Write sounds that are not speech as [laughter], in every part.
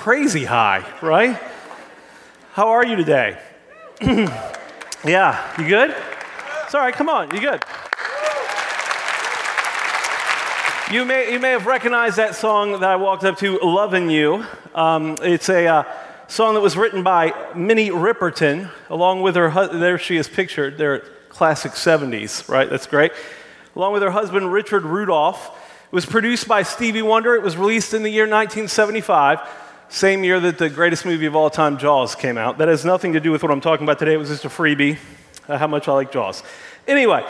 Crazy high, right? How are you today? [clears throat] yeah, you good? It's all right, come on, you good? You may, you may have recognized that song that I walked up to, Loving You. Um, it's a uh, song that was written by Minnie Riperton, along with her, hu- there she is pictured, they're classic 70s, right? That's great. Along with her husband, Richard Rudolph. It was produced by Stevie Wonder. It was released in the year 1975, same year that the greatest movie of all time, Jaws, came out. That has nothing to do with what I'm talking about today. It was just a freebie, uh, how much I like Jaws. Anyway,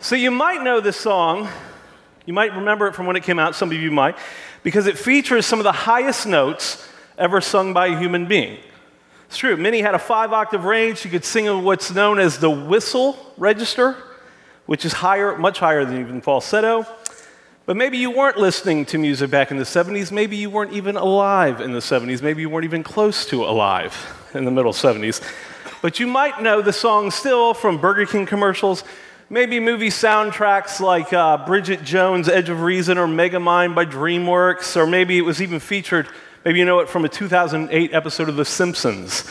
so you might know this song you might remember it from when it came out, some of you might, because it features some of the highest notes ever sung by a human being. It's true. Minnie had a five octave range. She could sing in what's known as the whistle register, which is higher, much higher than even falsetto. But maybe you weren't listening to music back in the 70s. Maybe you weren't even alive in the 70s. Maybe you weren't even close to alive in the middle 70s. But you might know the song still from Burger King commercials maybe movie soundtracks like uh, Bridget Jones' Edge of Reason or Megamind by DreamWorks, or maybe it was even featured, maybe you know it from a 2008 episode of The Simpsons.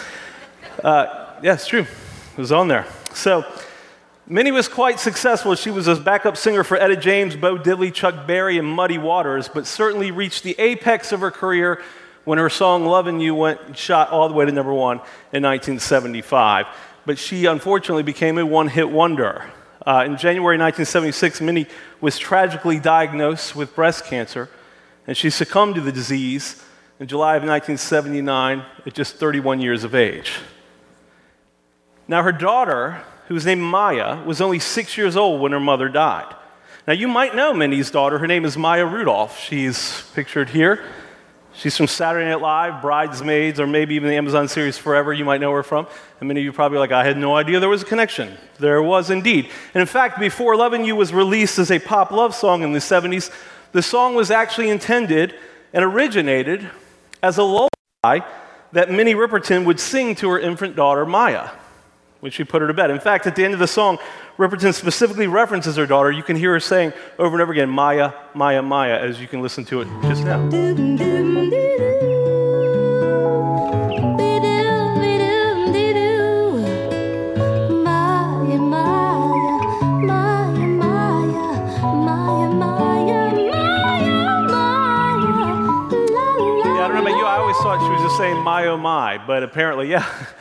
Uh, yeah, it's true. It was on there. So, Minnie was quite successful. She was a backup singer for Etta James, Bo Diddley, Chuck Berry, and Muddy Waters, but certainly reached the apex of her career when her song Lovin' You went shot all the way to number one in 1975. But she unfortunately became a one hit wonder. Uh, in January 1976, Minnie was tragically diagnosed with breast cancer, and she succumbed to the disease in July of 1979 at just 31 years of age. Now, her daughter, who was named Maya, was only six years old when her mother died. Now, you might know Minnie's daughter. Her name is Maya Rudolph. She's pictured here. She's from Saturday Night Live, Bridesmaids, or maybe even the Amazon series Forever, you might know her from. And many of you probably like, I had no idea there was a connection. There was indeed. And in fact, before Loving You was released as a pop love song in the 70s, the song was actually intended and originated as a lullaby that Minnie Riperton would sing to her infant daughter, Maya, when she put her to bed. In fact, at the end of the song, Riperton specifically references her daughter. You can hear her saying over and over again, Maya, Maya, Maya, as you can listen to it just now. Yeah, I don't know about you. I always thought she was just saying my oh my, but apparently, yeah. [laughs]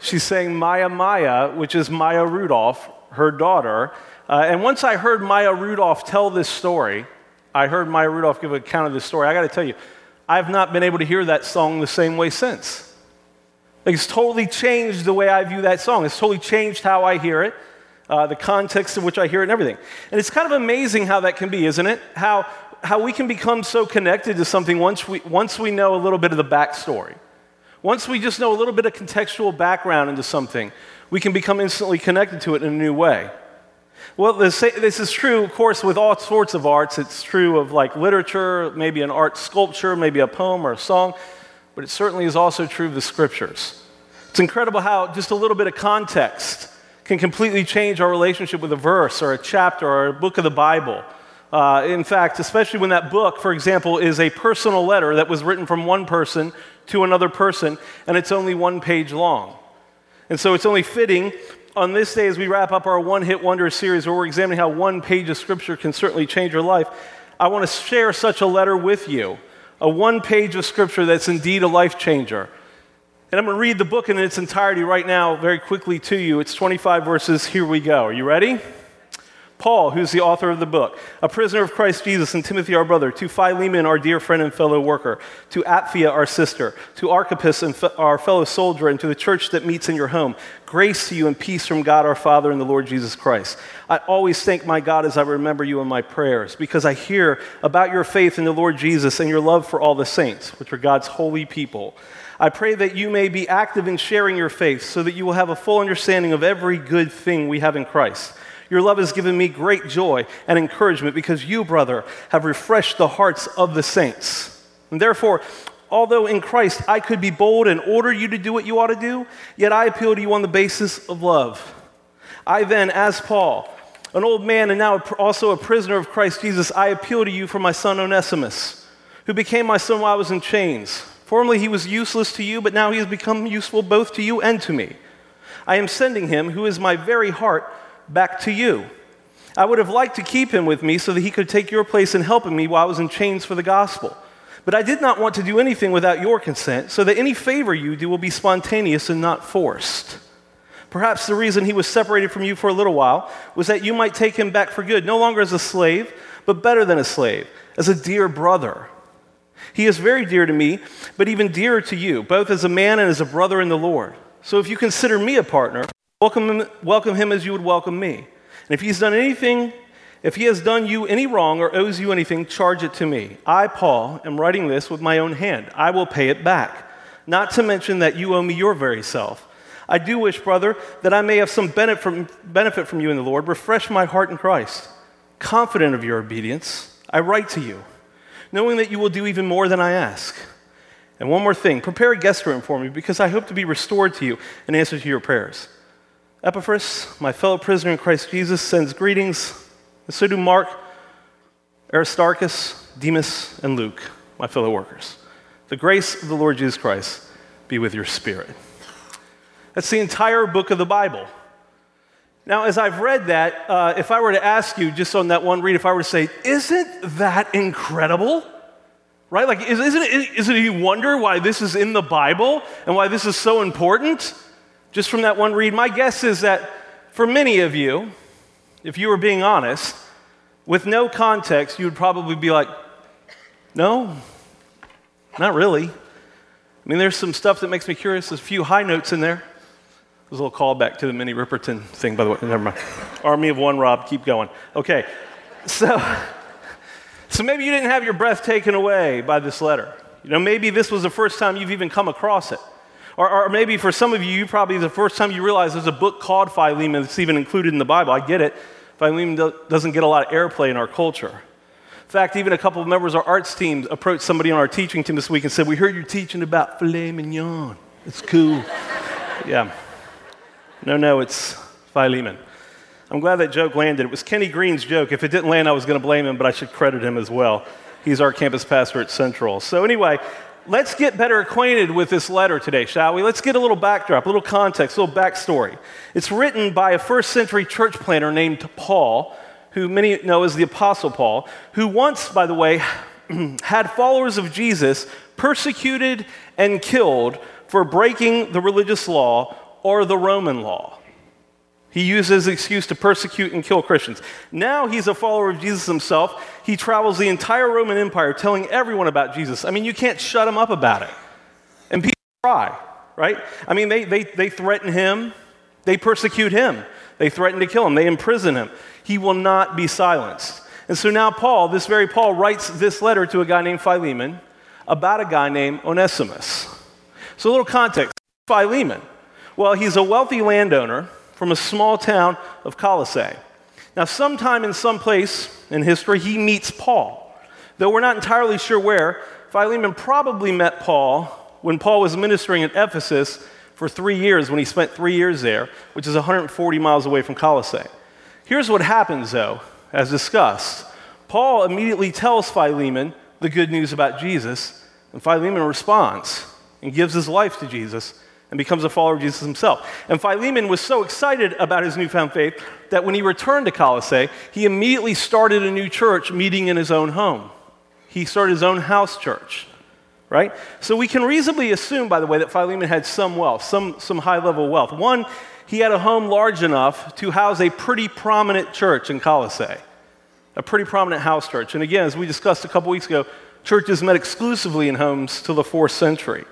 She's saying Maya Maya, which is Maya Rudolph, her daughter. Uh, and once I heard Maya Rudolph tell this story, I heard Maya Rudolph give an account of this story. I got to tell you, I've not been able to hear that song the same way since. It's totally changed the way I view that song. It's totally changed how I hear it, uh, the context in which I hear it, and everything. And it's kind of amazing how that can be, isn't it? How, how we can become so connected to something once we, once we know a little bit of the backstory. Once we just know a little bit of contextual background into something, we can become instantly connected to it in a new way. Well, this, is true, of course, with all sorts of arts. It's true of like literature, maybe an art sculpture, maybe a poem or a song, but it certainly is also true of the scriptures. It's incredible how just a little bit of context can completely change our relationship with a verse or a chapter or a book of the Bible. Uh, in fact, especially when that book, for example, is a personal letter that was written from one person to another person, and it's only one page long. And so it's only fitting on this day as we wrap up our One Hit Wonder series, where we're examining how one page of Scripture can certainly change your life. I want to share such a letter with you, a one page of Scripture that's indeed a life changer. And I'm going to read the book in its entirety right now, very quickly to you. It's 25 verses. Here we go. Are you ready? Paul, who's the author of the book, a prisoner of Christ Jesus, and Timothy, our brother, to Philemon, our dear friend and fellow worker, to Apphia, our sister, to Archippus, and fe- our fellow soldier, and to the church that meets in your home. Grace to you and peace from God our Father and the Lord Jesus Christ. I always thank my God as I remember you in my prayers, because I hear about your faith in the Lord Jesus and your love for all the saints, which are God's holy people. I pray that you may be active in sharing your faith so that you will have a full understanding of every good thing we have in Christ. Your love has given me great joy and encouragement because you, brother, have refreshed the hearts of the saints. And therefore, although in Christ I could be bold and order you to do what you ought to do, yet I appeal to you on the basis of love. I then, as Paul, an old man and now also a prisoner of Christ Jesus, I appeal to you for my son Onesimus, who became my son while I was in chains. Formerly he was useless to you, but now he has become useful both to you and to me. I am sending him, who is my very heart, back to you. I would have liked to keep him with me so that he could take your place in helping me while I was in chains for the gospel. But I did not want to do anything without your consent, so that any favor you do will be spontaneous and not forced. Perhaps the reason he was separated from you for a little while was that you might take him back for good, no longer as a slave, but better than a slave, as a dear brother. He is very dear to me, but even dearer to you, both as a man and as a brother in the Lord. So if you consider me a partner, welcome him, welcome him as you would welcome me. And if he's done anything, if he has done you any wrong or owes you anything, charge it to me. I, Paul, am writing this with my own hand. I will pay it back. Not to mention that you owe me your very self. I do wish, brother, that I may have some benefit from, benefit from you in the Lord. Refresh my heart in Christ. Confident of your obedience, I write to you, knowing that you will do even more than I ask. And one more thing prepare a guest room for me, because I hope to be restored to you in answer to your prayers. Epaphras, my fellow prisoner in Christ Jesus, sends greetings, and so do Mark, Aristarchus, Demas, and Luke, my fellow workers. The grace of the Lord Jesus Christ be with your spirit. That's the entire book of the Bible. Now, as I've read that, uh, if I were to ask you just on that one read, if I were to say, Isn't that incredible? Right? Like, isn't it, isn't it you wonder why this is in the Bible and why this is so important? Just from that one read, my guess is that for many of you, if you were being honest, with no context, you would probably be like, No, not really. I mean, there's some stuff that makes me curious. There's a few high notes in there. There's a little callback to the Minnie Riperton thing, by the way. Never mind. Army of one, Rob. Keep going. Okay. So, so maybe you didn't have your breath taken away by this letter. You know, maybe this was the first time you've even come across it. Or, or maybe for some of you, you probably the first time you realize there's a book called Philemon that's even included in the Bible. I get it. Philemon doesn't get a lot of airplay in our culture. In fact, even a couple of members of our arts team approached somebody on our teaching team this week and said, We heard you're teaching about filet mignon. It's cool. [laughs] yeah. No, no, it's Philemon. I'm glad that joke landed. It was Kenny Green's joke. If it didn't land, I was going to blame him, but I should credit him as well. He's our campus pastor at Central. So, anyway, let's get better acquainted with this letter today, shall we? Let's get a little backdrop, a little context, a little backstory. It's written by a first century church planter named Paul, who many know as the Apostle Paul, who once, by the way, [clears throat] had followers of Jesus persecuted and killed for breaking the religious law or the Roman law. He uses the excuse to persecute and kill Christians. Now he's a follower of Jesus himself. He travels the entire Roman Empire telling everyone about Jesus. I mean, you can't shut him up about it. And people cry, right? I mean, they, they, they threaten him, they persecute him, they threaten to kill him, they imprison him. He will not be silenced. And so now Paul, this very Paul, writes this letter to a guy named Philemon about a guy named Onesimus. So, a little context Philemon. Well, he's a wealthy landowner from a small town of Colossae. Now, sometime in some place in history, he meets Paul. Though we're not entirely sure where, Philemon probably met Paul when Paul was ministering at Ephesus for three years, when he spent three years there, which is 140 miles away from Colossae. Here's what happens, though, as discussed. Paul immediately tells Philemon the good news about Jesus, and Philemon responds and gives his life to Jesus and becomes a follower of Jesus himself. And Philemon was so excited about his newfound faith that when he returned to Colossae, he immediately started a new church meeting in his own home. He started his own house church, right? So we can reasonably assume, by the way, that Philemon had some wealth, some, some high level wealth. One, he had a home large enough to house a pretty prominent church in Colossae, a pretty prominent house church. And again, as we discussed a couple weeks ago, churches met exclusively in homes till the fourth century.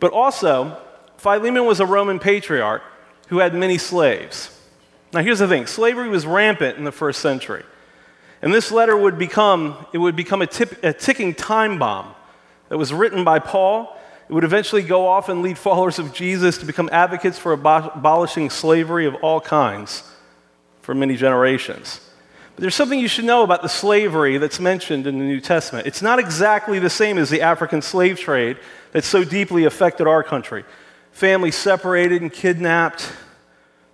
But also, Philemon was a Roman patriarch who had many slaves. Now, here's the thing slavery was rampant in the first century. And this letter would become, it would become a, tip, a ticking time bomb that was written by Paul. It would eventually go off and lead followers of Jesus to become advocates for abolishing slavery of all kinds for many generations. But there's something you should know about the slavery that's mentioned in the New Testament. It's not exactly the same as the African slave trade that so deeply affected our country families separated and kidnapped,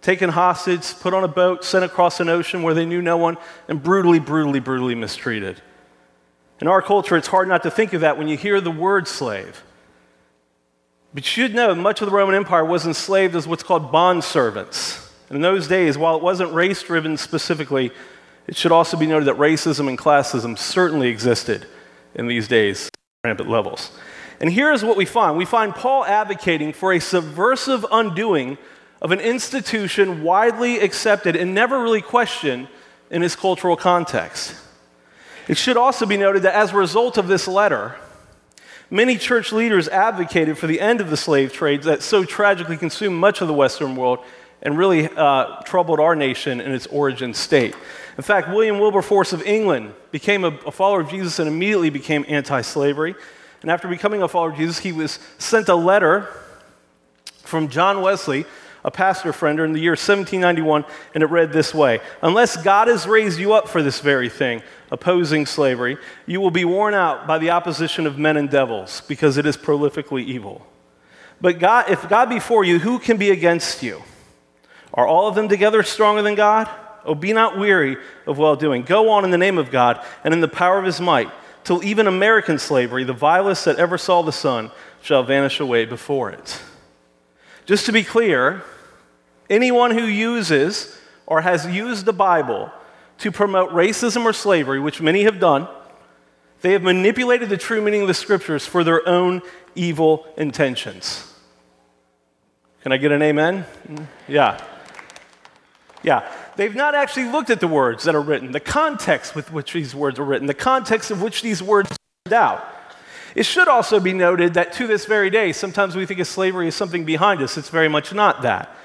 taken hostage, put on a boat, sent across an ocean where they knew no one, and brutally, brutally, brutally mistreated. In our culture, it's hard not to think of that when you hear the word slave. But you should know much of the Roman Empire was enslaved as what's called bond servants. And in those days, while it wasn't race driven specifically, it should also be noted that racism and classism certainly existed in these days, rampant levels. And here's what we find we find Paul advocating for a subversive undoing of an institution widely accepted and never really questioned in its cultural context. It should also be noted that as a result of this letter, many church leaders advocated for the end of the slave trade that so tragically consumed much of the Western world and really uh, troubled our nation in its origin state. In fact, William Wilberforce of England became a, a follower of Jesus and immediately became anti slavery. And after becoming a follower of Jesus, he was sent a letter from John Wesley a pastor friend in the year 1791, and it read this way Unless God has raised you up for this very thing, opposing slavery, you will be worn out by the opposition of men and devils, because it is prolifically evil. But God, if God be for you, who can be against you? Are all of them together stronger than God? Oh, be not weary of well doing. Go on in the name of God and in the power of his might, till even American slavery, the vilest that ever saw the sun, shall vanish away before it. Just to be clear, anyone who uses or has used the Bible to promote racism or slavery, which many have done, they have manipulated the true meaning of the scriptures for their own evil intentions. Can I get an amen? Yeah. Yeah. They've not actually looked at the words that are written, the context with which these words are written, the context of which these words are out. It should also be noted that to this very day, sometimes we think of slavery as something behind us. It's very much not that.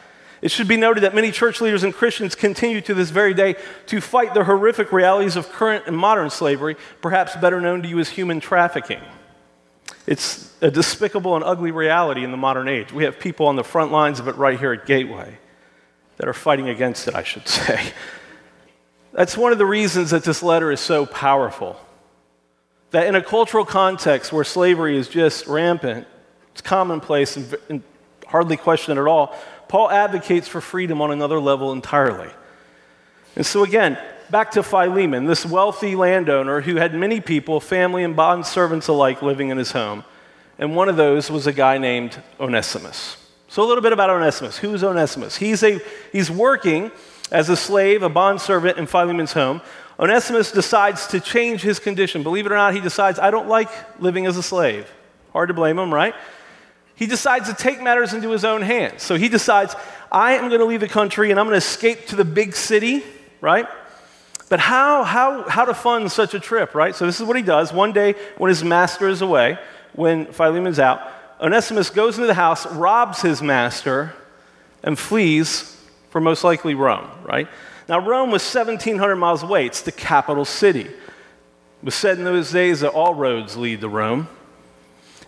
It should be noted that many church leaders and Christians continue to this very day to fight the horrific realities of current and modern slavery, perhaps better known to you as human trafficking. It's a despicable and ugly reality in the modern age. We have people on the front lines of it right here at Gateway that are fighting against it, I should say. That's one of the reasons that this letter is so powerful that in a cultural context where slavery is just rampant, it's commonplace and, and hardly questioned at all, Paul advocates for freedom on another level entirely. And so, again, back to Philemon, this wealthy landowner who had many people, family and bond servants alike, living in his home. And one of those was a guy named Onesimus. So, a little bit about Onesimus. Who's Onesimus? He's, a, he's working as a slave, a bond servant in Philemon's home. Onesimus decides to change his condition. Believe it or not, he decides, I don't like living as a slave. Hard to blame him, right? He decides to take matters into his own hands. So he decides, I am going to leave the country and I'm going to escape to the big city, right? But how, how, how to fund such a trip, right? So this is what he does. One day, when his master is away, when Philemon's out, Onesimus goes into the house, robs his master, and flees for most likely Rome, right? Now, Rome was 1,700 miles away. It's the capital city. It was said in those days that all roads lead to Rome.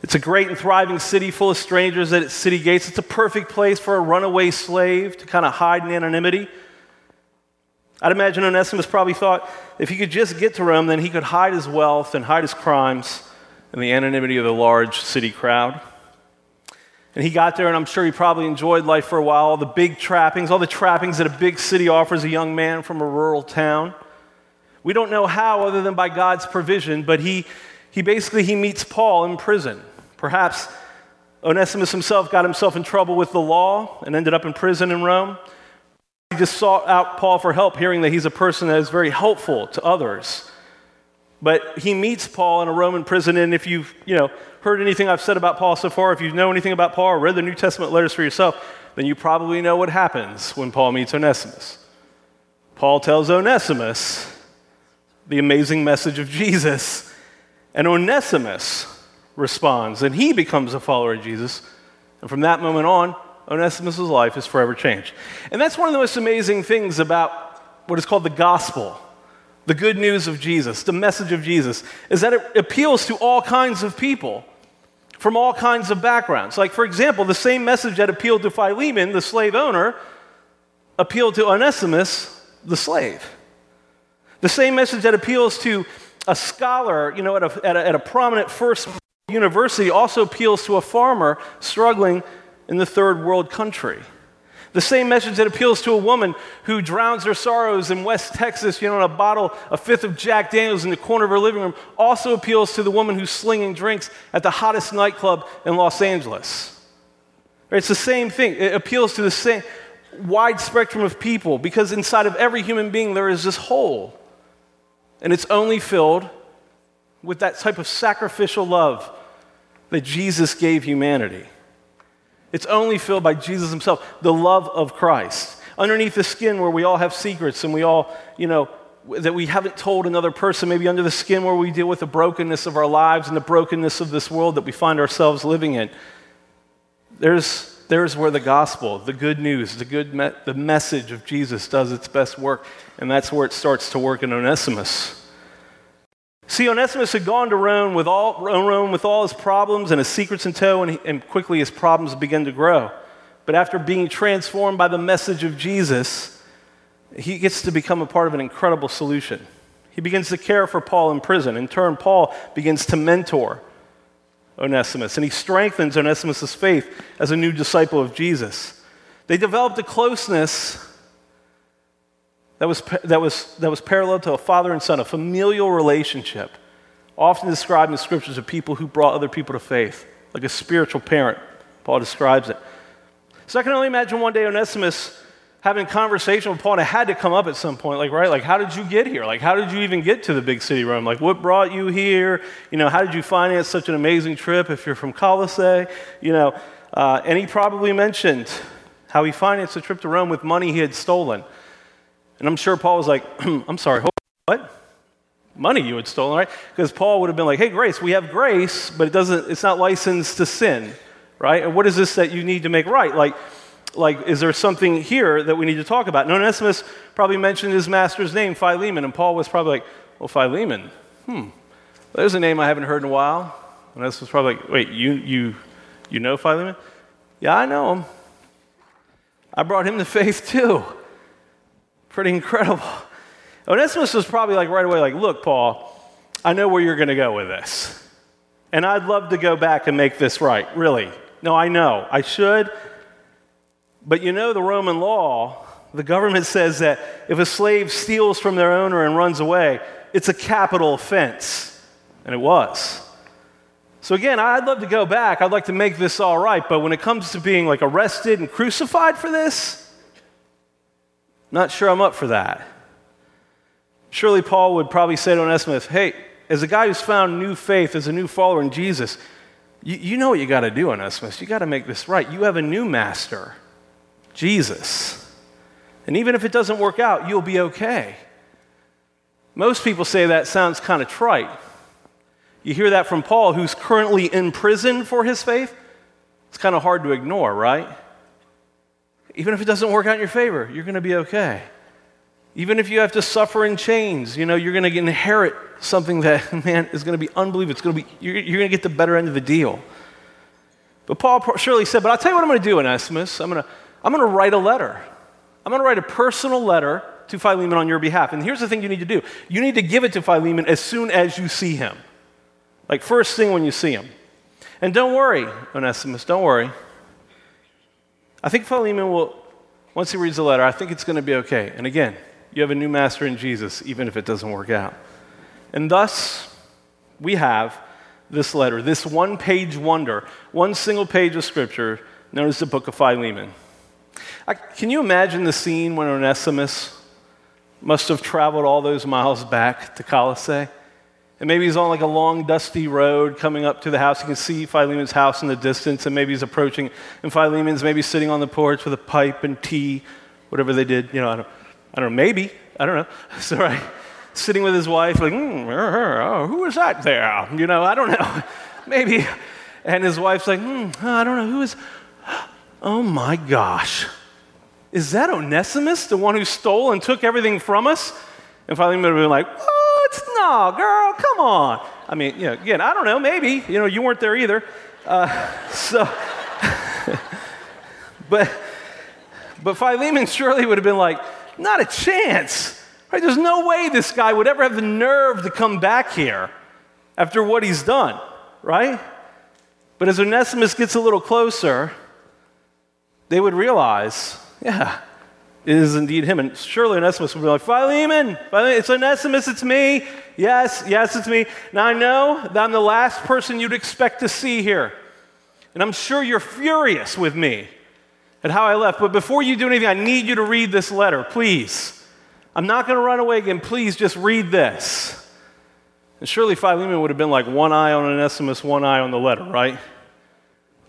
It's a great and thriving city full of strangers at its city gates. It's a perfect place for a runaway slave to kind of hide in anonymity. I'd imagine Onesimus probably thought if he could just get to Rome, then he could hide his wealth and hide his crimes in the anonymity of the large city crowd. And he got there, and I'm sure he probably enjoyed life for a while. All the big trappings, all the trappings that a big city offers a young man from a rural town. We don't know how, other than by God's provision, but he, he basically he meets Paul in prison. Perhaps Onesimus himself got himself in trouble with the law and ended up in prison in Rome. He just sought out Paul for help, hearing that he's a person that is very helpful to others. But he meets Paul in a Roman prison, and if you've you know, heard anything I've said about Paul so far, if you know anything about Paul or read the New Testament letters for yourself, then you probably know what happens when Paul meets Onesimus. Paul tells Onesimus the amazing message of Jesus, and Onesimus responds, and he becomes a follower of Jesus. And from that moment on, Onesimus' life is forever changed. And that's one of the most amazing things about what is called the gospel the good news of Jesus, the message of Jesus, is that it appeals to all kinds of people from all kinds of backgrounds. Like, for example, the same message that appealed to Philemon, the slave owner, appealed to Onesimus, the slave. The same message that appeals to a scholar, you know, at a, at a, at a prominent first university also appeals to a farmer struggling in the third world country. The same message that appeals to a woman who drowns her sorrows in West Texas, you know, in a bottle, a fifth of Jack Daniels in the corner of her living room, also appeals to the woman who's slinging drinks at the hottest nightclub in Los Angeles. It's the same thing. It appeals to the same wide spectrum of people because inside of every human being there is this hole. And it's only filled with that type of sacrificial love that Jesus gave humanity. It's only filled by Jesus himself, the love of Christ. Underneath the skin where we all have secrets and we all, you know, that we haven't told another person, maybe under the skin where we deal with the brokenness of our lives and the brokenness of this world that we find ourselves living in. There's, there's where the gospel, the good news, the, good me- the message of Jesus does its best work, and that's where it starts to work in Onesimus. See, Onesimus had gone to Rome with all, Rome with all his problems and his secrets in tow, and, he, and quickly his problems began to grow. But after being transformed by the message of Jesus, he gets to become a part of an incredible solution. He begins to care for Paul in prison. In turn, Paul begins to mentor Onesimus, and he strengthens Onesimus' faith as a new disciple of Jesus. They developed a closeness that was, that was, that was parallel to a father and son, a familial relationship, often described in the scriptures of people who brought other people to faith, like a spiritual parent. Paul describes it. So I can only imagine one day Onesimus having a conversation with Paul, and it had to come up at some point, like, right, like, how did you get here? Like, how did you even get to the big city Rome? Like, what brought you here? You know, how did you finance such an amazing trip if you're from Colossae? You know, uh, and he probably mentioned how he financed a trip to Rome with money he had stolen. And I'm sure Paul was like, [clears throat] I'm sorry, what? Money you had stolen, right? Because Paul would have been like, hey, grace, we have grace, but it doesn't, it's not licensed to sin, right? And what is this that you need to make right? Like, like, is there something here that we need to talk about? And Onesimus probably mentioned his master's name, Philemon, and Paul was probably like, well, Philemon, hmm, there's a name I haven't heard in a while. And this was probably like, wait, you, you, you know Philemon? Yeah, I know him. I brought him to faith too. Pretty incredible. [laughs] Onesimus was probably like right away, like, look, Paul, I know where you're going to go with this. And I'd love to go back and make this right, really. No, I know. I should. But you know, the Roman law, the government says that if a slave steals from their owner and runs away, it's a capital offense. And it was. So again, I'd love to go back. I'd like to make this all right. But when it comes to being like arrested and crucified for this, not sure I'm up for that. Surely Paul would probably say to Onesimus, hey, as a guy who's found new faith, as a new follower in Jesus, you, you know what you got to do, Onesimus. You got to make this right. You have a new master. Jesus. And even if it doesn't work out, you'll be okay. Most people say that sounds kind of trite. You hear that from Paul, who's currently in prison for his faith. It's kind of hard to ignore, right? Even if it doesn't work out in your favor, you're going to be okay. Even if you have to suffer in chains, you know, you're going to inherit something that, [laughs] man, is going to be unbelievable. It's going to be, you're, you're going to get the better end of the deal. But Paul surely said, But I'll tell you what I'm going to do, Onesimus. I'm going to I'm going to write a letter. I'm going to write a personal letter to Philemon on your behalf. And here's the thing you need to do you need to give it to Philemon as soon as you see him. Like, first thing when you see him. And don't worry, Onesimus, don't worry. I think Philemon will, once he reads the letter, I think it's going to be okay. And again, you have a new master in Jesus, even if it doesn't work out. And thus, we have this letter, this one page wonder, one single page of scripture known as the book of Philemon. I, can you imagine the scene when Onesimus must have traveled all those miles back to Colossae? And maybe he's on like a long, dusty road coming up to the house. You can see Philemon's house in the distance, and maybe he's approaching, and Philemon's maybe sitting on the porch with a pipe and tea, whatever they did. You know, I don't, I don't know, maybe. I don't know. [laughs] Right, sitting with his wife, like, mm, who is that there? You know, I don't know. [laughs] maybe. And his wife's like, mm, I don't know, who is, [gasps] oh my gosh. Is that Onesimus, the one who stole and took everything from us? And Philemon would have been like, No, girl, come on. I mean, you know, again, I don't know, maybe. You know, you weren't there either. Uh, so, [laughs] but, but Philemon surely would have been like, Not a chance. Right? There's no way this guy would ever have the nerve to come back here after what he's done, right? But as Onesimus gets a little closer, they would realize yeah, is indeed him. And surely Onesimus would be like, Philemon, Philemon, it's Onesimus, it's me. Yes, yes, it's me. Now I know that I'm the last person you'd expect to see here. And I'm sure you're furious with me at how I left. But before you do anything, I need you to read this letter, please. I'm not going to run away again. Please just read this. And surely Philemon would have been like one eye on Onesimus, one eye on the letter, right?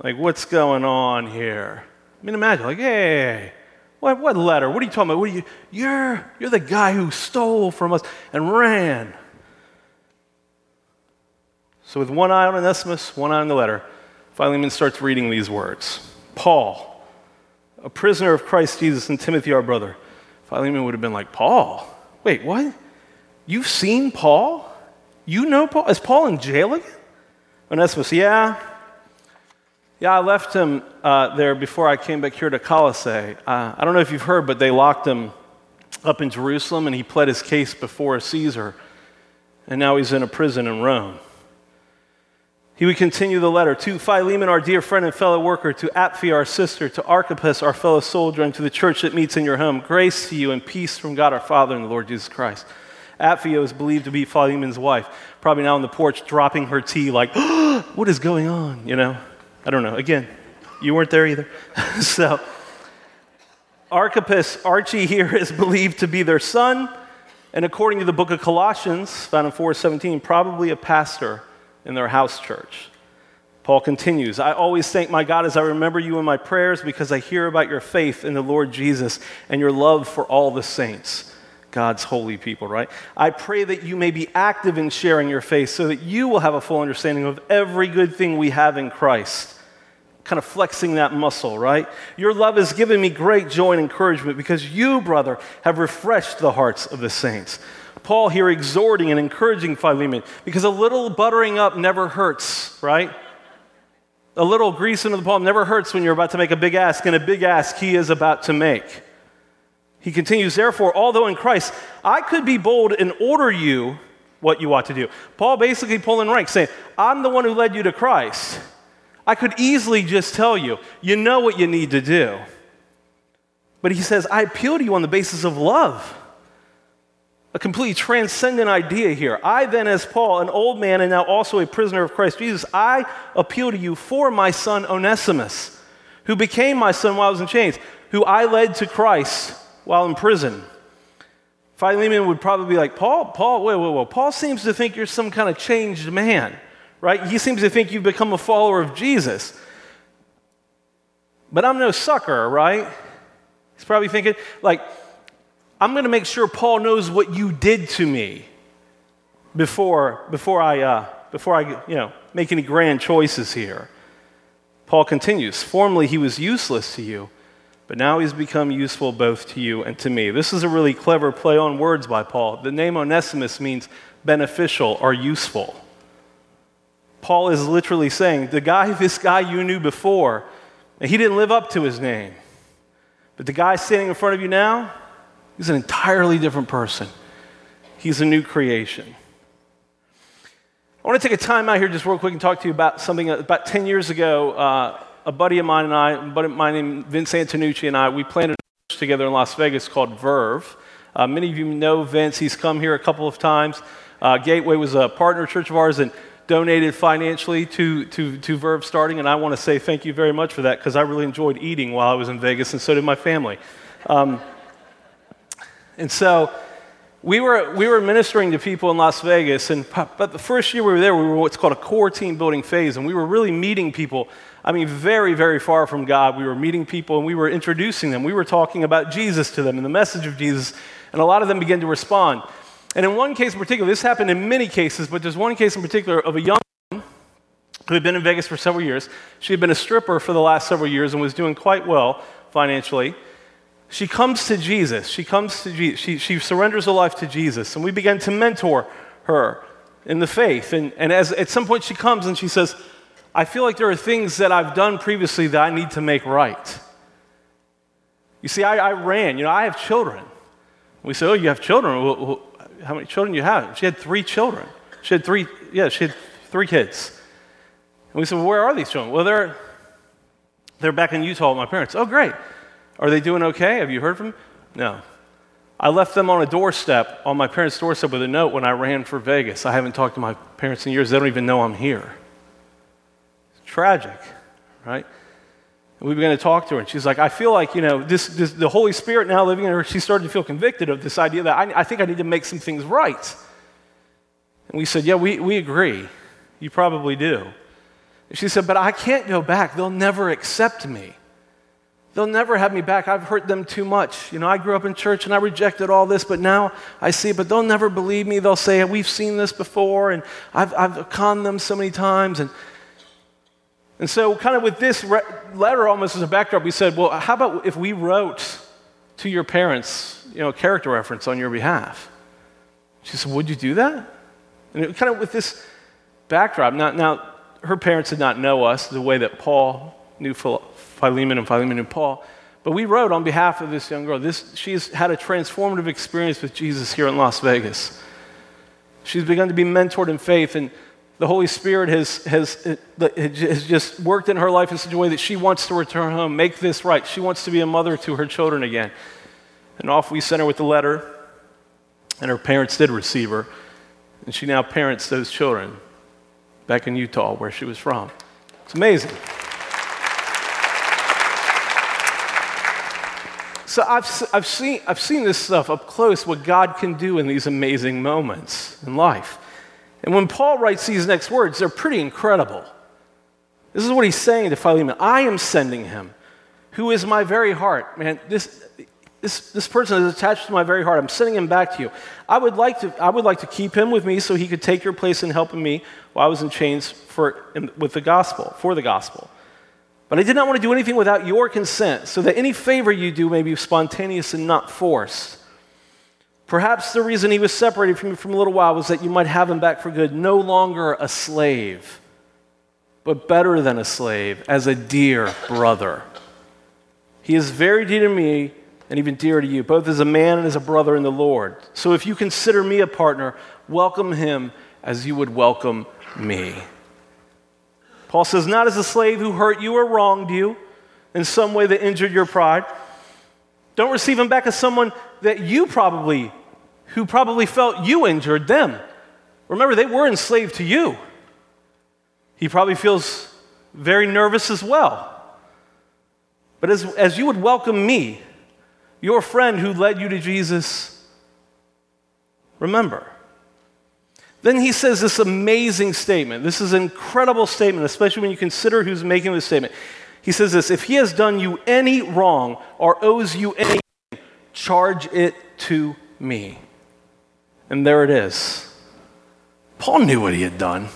Like, what's going on here? I mean, imagine, like, hey, what, what letter? What are you talking about? What are you, you're, you're the guy who stole from us and ran. So, with one eye on Onesimus, one eye on the letter, Philemon starts reading these words Paul, a prisoner of Christ Jesus, and Timothy, our brother. Philemon would have been like, Paul? Wait, what? You've seen Paul? You know Paul? Is Paul in jail again? Onesimus, yeah. Yeah, I left him uh, there before I came back here to Colossae. Uh, I don't know if you've heard, but they locked him up in Jerusalem and he pled his case before Caesar. And now he's in a prison in Rome. He would continue the letter to Philemon, our dear friend and fellow worker, to Apphia, our sister, to Archippus, our fellow soldier, and to the church that meets in your home. Grace to you and peace from God our Father and the Lord Jesus Christ. Apphia is believed to be Philemon's wife, probably now on the porch dropping her tea, like, [gasps] what is going on? You know? I don't know. Again, you weren't there either. [laughs] so, Archippus, Archie here, is believed to be their son, and according to the book of Colossians, found in 417, probably a pastor in their house church. Paul continues, I always thank my God as I remember you in my prayers because I hear about your faith in the Lord Jesus and your love for all the saints, God's holy people, right? I pray that you may be active in sharing your faith so that you will have a full understanding of every good thing we have in Christ. Kind of flexing that muscle, right? Your love has given me great joy and encouragement because you, brother, have refreshed the hearts of the saints. Paul here exhorting and encouraging Philemon because a little buttering up never hurts, right? A little grease into the palm never hurts when you're about to make a big ask, and a big ask he is about to make. He continues, therefore, although in Christ I could be bold and order you what you ought to do. Paul basically pulling rank, saying, I'm the one who led you to Christ. I could easily just tell you, you know what you need to do. But he says, I appeal to you on the basis of love a completely transcendent idea here. I then, as Paul, an old man and now also a prisoner of Christ Jesus, I appeal to you for my son Onesimus, who became my son while I was in chains, who I led to Christ while in prison. Philemon would probably be like, Paul, Paul, wait, wait, wait. Paul seems to think you're some kind of changed man, right? He seems to think you've become a follower of Jesus. But I'm no sucker, right? He's probably thinking, like, I'm going to make sure Paul knows what you did to me before, before, I, uh, before I you know, make any grand choices here. Paul continues Formerly he was useless to you, but now he's become useful both to you and to me. This is a really clever play on words by Paul. The name Onesimus means beneficial or useful. Paul is literally saying, the guy, [laughs] this guy you knew before, he didn't live up to his name. But the guy standing in front of you now, He's an entirely different person. He's a new creation. I want to take a time out here just real quick and talk to you about something about 10 years ago. Uh, a buddy of mine and I, a buddy of mine named Vince Antonucci and I, we planted a church together in Las Vegas called Verve. Uh, many of you know Vince. He's come here a couple of times. Uh, Gateway was a partner church of ours and donated financially to, to, to Verve starting, and I want to say thank you very much for that because I really enjoyed eating while I was in Vegas, and so did my family. Um, and so we were, we were ministering to people in Las Vegas, and but the first year we were there, we were what's called a core team building phase, and we were really meeting people. I mean, very, very far from God. We were meeting people and we were introducing them. We were talking about Jesus to them and the message of Jesus, and a lot of them began to respond. And in one case in particular, this happened in many cases, but there's one case in particular of a young woman who had been in Vegas for several years. She had been a stripper for the last several years and was doing quite well financially she comes to Jesus. She comes to Jesus. She, she surrenders her life to Jesus. And we begin to mentor her in the faith. And, and as, at some point, she comes and she says, I feel like there are things that I've done previously that I need to make right. You see, I, I ran. You know, I have children. We say, Oh, you have children? Well, how many children you have? She had three children. She had three, yeah, she had three kids. And we said, Well, where are these children? Well, they're, they're back in Utah with my parents. Oh, great. Are they doing okay? Have you heard from them? No. I left them on a doorstep, on my parents' doorstep, with a note when I ran for Vegas. I haven't talked to my parents in years. They don't even know I'm here. It's tragic, right? We began to talk to her, and she's like, I feel like, you know, this, this, the Holy Spirit now living in her, she started to feel convicted of this idea that I, I think I need to make some things right. And we said, Yeah, we, we agree. You probably do. And she said, But I can't go back. They'll never accept me. They'll never have me back. I've hurt them too much. You know, I grew up in church and I rejected all this, but now I see it, but they'll never believe me. They'll say, We've seen this before, and I've, I've conned them so many times. And, and so, kind of with this re- letter almost as a backdrop, we said, Well, how about if we wrote to your parents, you know, a character reference on your behalf? She said, Would you do that? And it, kind of with this backdrop, now, now, her parents did not know us the way that Paul knew Philemon and Philemon knew Paul. But we wrote on behalf of this young girl. This, she's had a transformative experience with Jesus here in Las Vegas. She's begun to be mentored in faith, and the Holy Spirit has, has, has just worked in her life in such a way that she wants to return home, make this right. She wants to be a mother to her children again. And off we sent her with the letter, and her parents did receive her, and she now parents those children back in Utah, where she was from. It's amazing. So I've, I've, seen, I've seen this stuff up close, what God can do in these amazing moments in life. And when Paul writes these next words, they're pretty incredible. This is what he's saying to Philemon I am sending him, who is my very heart. Man, this, this, this person is attached to my very heart. I'm sending him back to you. I would, like to, I would like to keep him with me so he could take your place in helping me while I was in chains for, in, with the gospel, for the gospel. But I did not want to do anything without your consent, so that any favor you do may be spontaneous and not forced. Perhaps the reason he was separated from you for a little while was that you might have him back for good, no longer a slave, but better than a slave, as a dear brother. He is very dear to me and even dear to you, both as a man and as a brother in the Lord. So if you consider me a partner, welcome him as you would welcome me. Paul says, not as a slave who hurt you or wronged you in some way that injured your pride. Don't receive him back as someone that you probably, who probably felt you injured them. Remember, they were enslaved to you. He probably feels very nervous as well. But as, as you would welcome me, your friend who led you to Jesus, remember, then he says this amazing statement. This is an incredible statement, especially when you consider who's making this statement. He says this If he has done you any wrong or owes you anything, charge it to me. And there it is. Paul knew what he had done.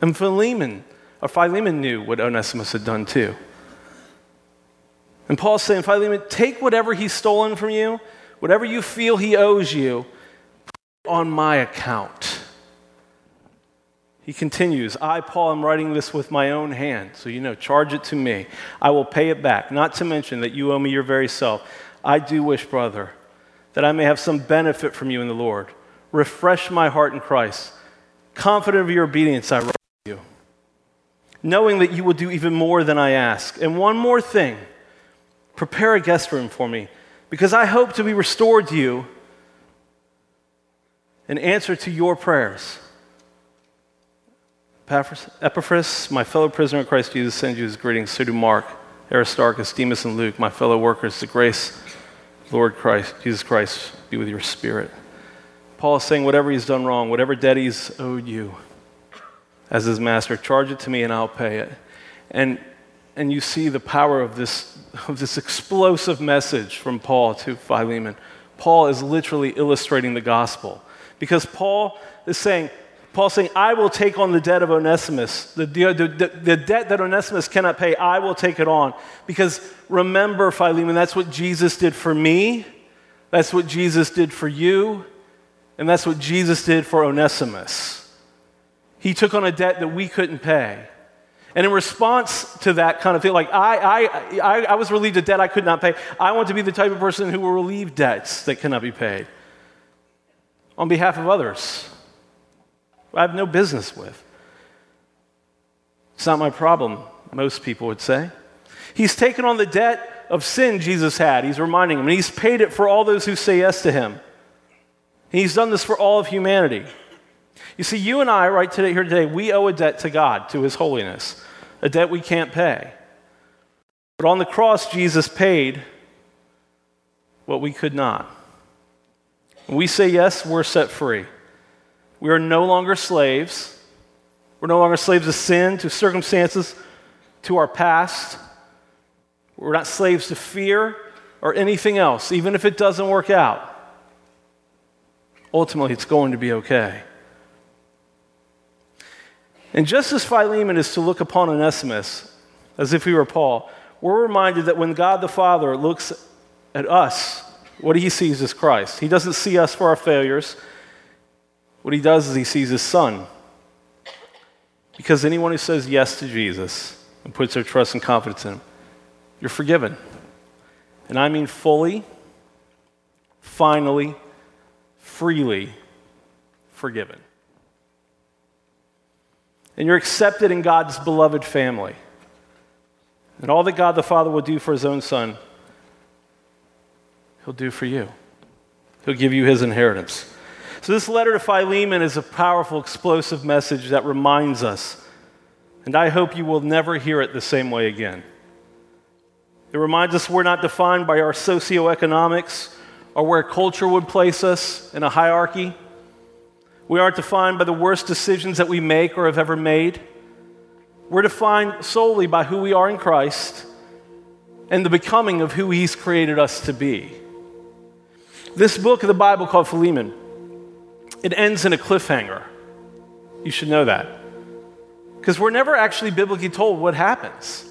And Philemon, or Philemon knew what Onesimus had done too. And Paul's saying, Philemon, take whatever he's stolen from you, whatever you feel he owes you, on my account. He continues, I, Paul, am writing this with my own hand, so you know, charge it to me. I will pay it back, not to mention that you owe me your very self. I do wish, brother, that I may have some benefit from you in the Lord. Refresh my heart in Christ. Confident of your obedience, I write to you, knowing that you will do even more than I ask. And one more thing prepare a guest room for me, because I hope to be restored to you in answer to your prayers. Epaphras, my fellow prisoner in Christ Jesus, sends you his greetings. So do Mark, Aristarchus, Demas, and Luke, my fellow workers. The grace, Lord Christ, Jesus Christ, be with your spirit. Paul is saying, whatever he's done wrong, whatever debt he's owed you as his master, charge it to me and I'll pay it. And, and you see the power of this, of this explosive message from Paul to Philemon. Paul is literally illustrating the gospel. Because Paul is saying, Paul's saying, I will take on the debt of Onesimus. The, the, the, the, debt that Onesimus cannot pay, I will take it on. Because remember, Philemon, that's what Jesus did for me. That's what Jesus did for you. And that's what Jesus did for Onesimus. He took on a debt that we couldn't pay. And in response to that kind of thing, like I, I, I, I was relieved of debt I could not pay, I want to be the type of person who will relieve debts that cannot be paid on behalf of others I have no business with. It's not my problem, most people would say. He's taken on the debt of sin Jesus had. He's reminding him, and he's paid it for all those who say yes to him. He's done this for all of humanity. You see, you and I, right today, here today, we owe a debt to God, to His holiness. a debt we can't pay. But on the cross, Jesus paid what we could not. When we say yes, we're set free. We are no longer slaves. We're no longer slaves to sin, to circumstances, to our past. We're not slaves to fear or anything else, even if it doesn't work out. Ultimately, it's going to be okay. And just as Philemon is to look upon Onesimus as if he were Paul, we're reminded that when God the Father looks at us, what he sees is Christ. He doesn't see us for our failures. What he does is he sees his son. Because anyone who says yes to Jesus and puts their trust and confidence in him, you're forgiven. And I mean fully, finally, freely forgiven. And you're accepted in God's beloved family. And all that God the Father will do for his own son, he'll do for you. He'll give you his inheritance. So, this letter to Philemon is a powerful, explosive message that reminds us, and I hope you will never hear it the same way again. It reminds us we're not defined by our socioeconomics or where culture would place us in a hierarchy. We aren't defined by the worst decisions that we make or have ever made. We're defined solely by who we are in Christ and the becoming of who He's created us to be. This book of the Bible called Philemon it ends in a cliffhanger. You should know that. Because we're never actually biblically told what happens.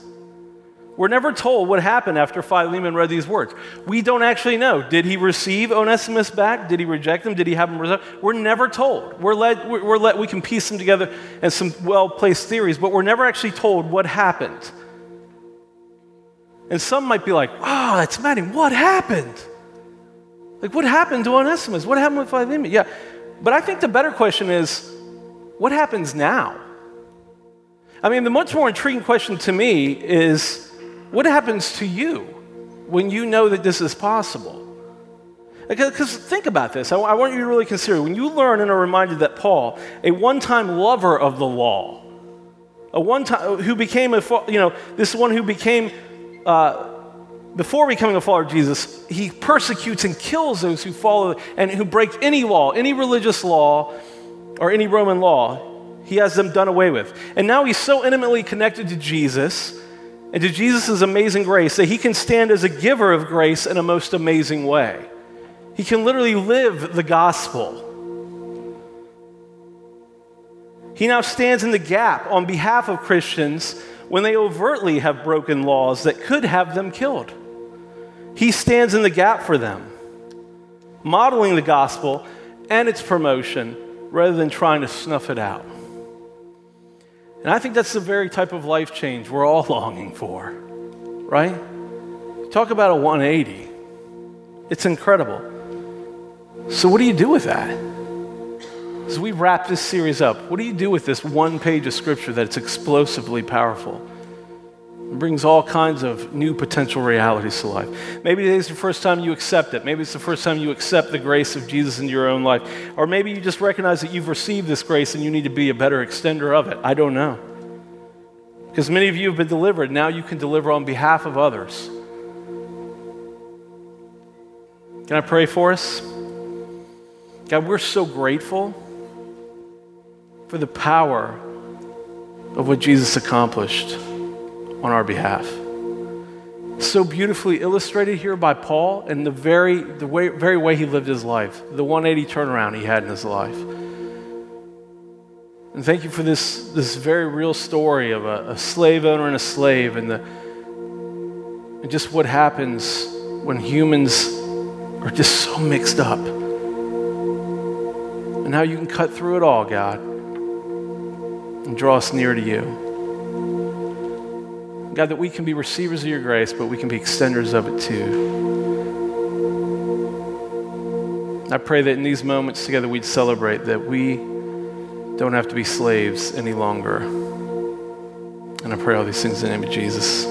We're never told what happened after Philemon read these words. We don't actually know. Did he receive Onesimus back? Did he reject him? Did he have him? We're never told. We're led, we're led, we can piece them together and some well placed theories, but we're never actually told what happened. And some might be like, ah, oh, that's maddening. What happened? Like, what happened to Onesimus? What happened with Philemon? Yeah, but I think the better question is what happens now? I mean, the much more intriguing question to me is what happens to you when you know that this is possible? Because think about this. I, I want you to really consider when you learn and are reminded that Paul, a one time lover of the law, a one time who became a, you know, this one who became, uh, before becoming a follower of Jesus, he persecutes and kills those who follow and who break any law, any religious law, or any Roman law. He has them done away with. And now he's so intimately connected to Jesus and to Jesus' amazing grace that he can stand as a giver of grace in a most amazing way. He can literally live the gospel. He now stands in the gap on behalf of Christians when they overtly have broken laws that could have them killed. He stands in the gap for them, modeling the gospel and its promotion rather than trying to snuff it out. And I think that's the very type of life change we're all [laughs] longing for, right? Talk about a 180. It's incredible. So, what do you do with that? As we wrap this series up, what do you do with this one page of scripture that's explosively powerful? It brings all kinds of new potential realities to life. Maybe today's the first time you accept it. Maybe it's the first time you accept the grace of Jesus in your own life. Or maybe you just recognize that you've received this grace and you need to be a better extender of it. I don't know. Because many of you have been delivered. Now you can deliver on behalf of others. Can I pray for us? God, we're so grateful for the power of what Jesus accomplished on our behalf. So beautifully illustrated here by Paul and the very, the way, very way he lived his life, the 180 turnaround he had in his life. And thank you for this, this very real story of a, a slave owner and a slave and, the, and just what happens when humans are just so mixed up. And how you can cut through it all, God, and draw us near to you. God, that we can be receivers of your grace, but we can be extenders of it too. I pray that in these moments together we'd celebrate that we don't have to be slaves any longer. And I pray all these things in the name of Jesus.